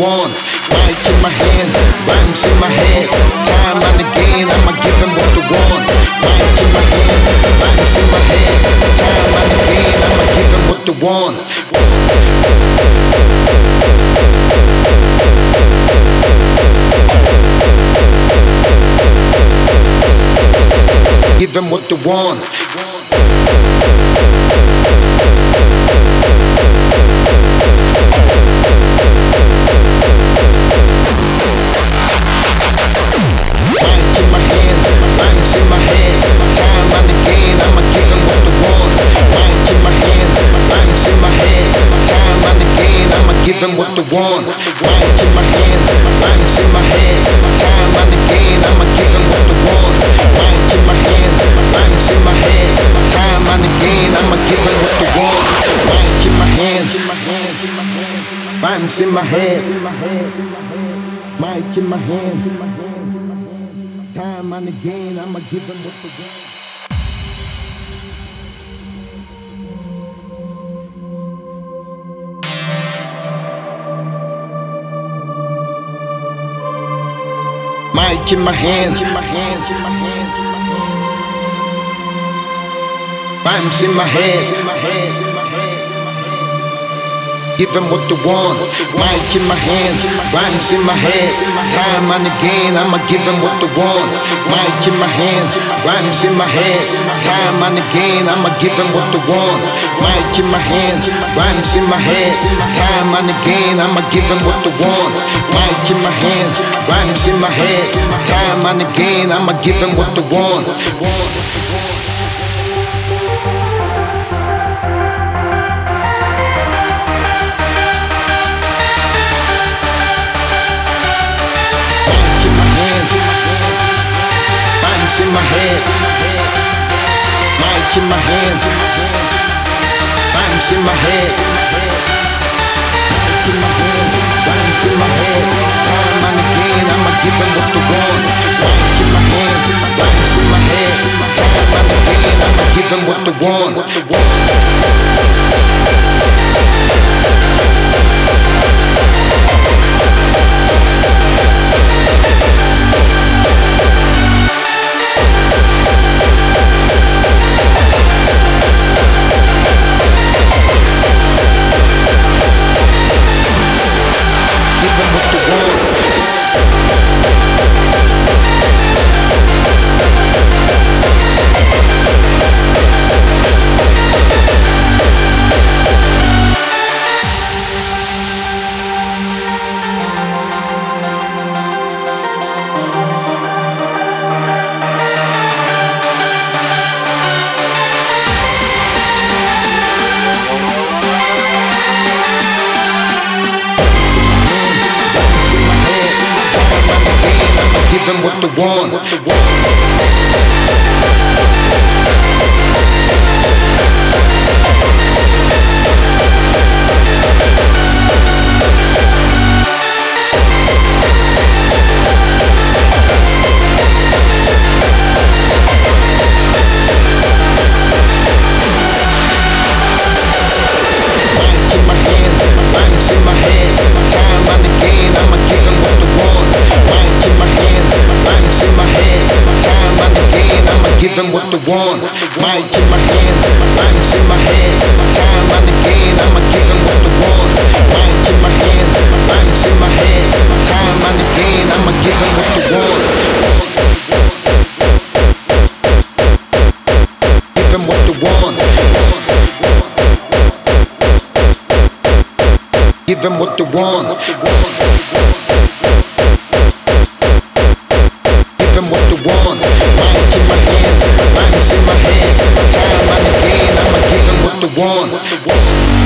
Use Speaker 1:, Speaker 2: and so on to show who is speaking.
Speaker 1: one. Mic in my hand, rhymes in my head. Time and again, I'ma him what the one. Mic in my hand, rhymes in my head. Time and again, I'ma him what they want. give them what they want. Mic in my hand, rhymes in my head. Time and again, give them what they want. Mic in my hand, rhymes in my. Time and again, give them what they want. Mic in my hand, rhymes in my in my hand, time and again, want. Mic in my hand. Rhymes in my head. Give them what they want. Mic in my hand, rhymes in my head. Time and again, I'ma give them what they want. Mic in my hand, rhymes in my head. Time and again, I'ma give them what they want. Mic in my hand, rhymes in my head. Time and again, I'ma give them what they want. Mic in my hand, rhymes in my head. Time and again, I'ma give them what they want. in my head. Mic in my hand. Rhymes in my head. Mic in my hand. Rhymes in my head. Time and again, I'ma give what they want. Mic in my hand. Rhymes in my head. Time and again, I'ma give what they want. Them with the want. Want. Mic in my hand, rhymes in my head. Time and again, I'ma give them what they want. In my hand, rhymes in my head. Time and again, I'ma give what they want. What they want. Give them what they want. one.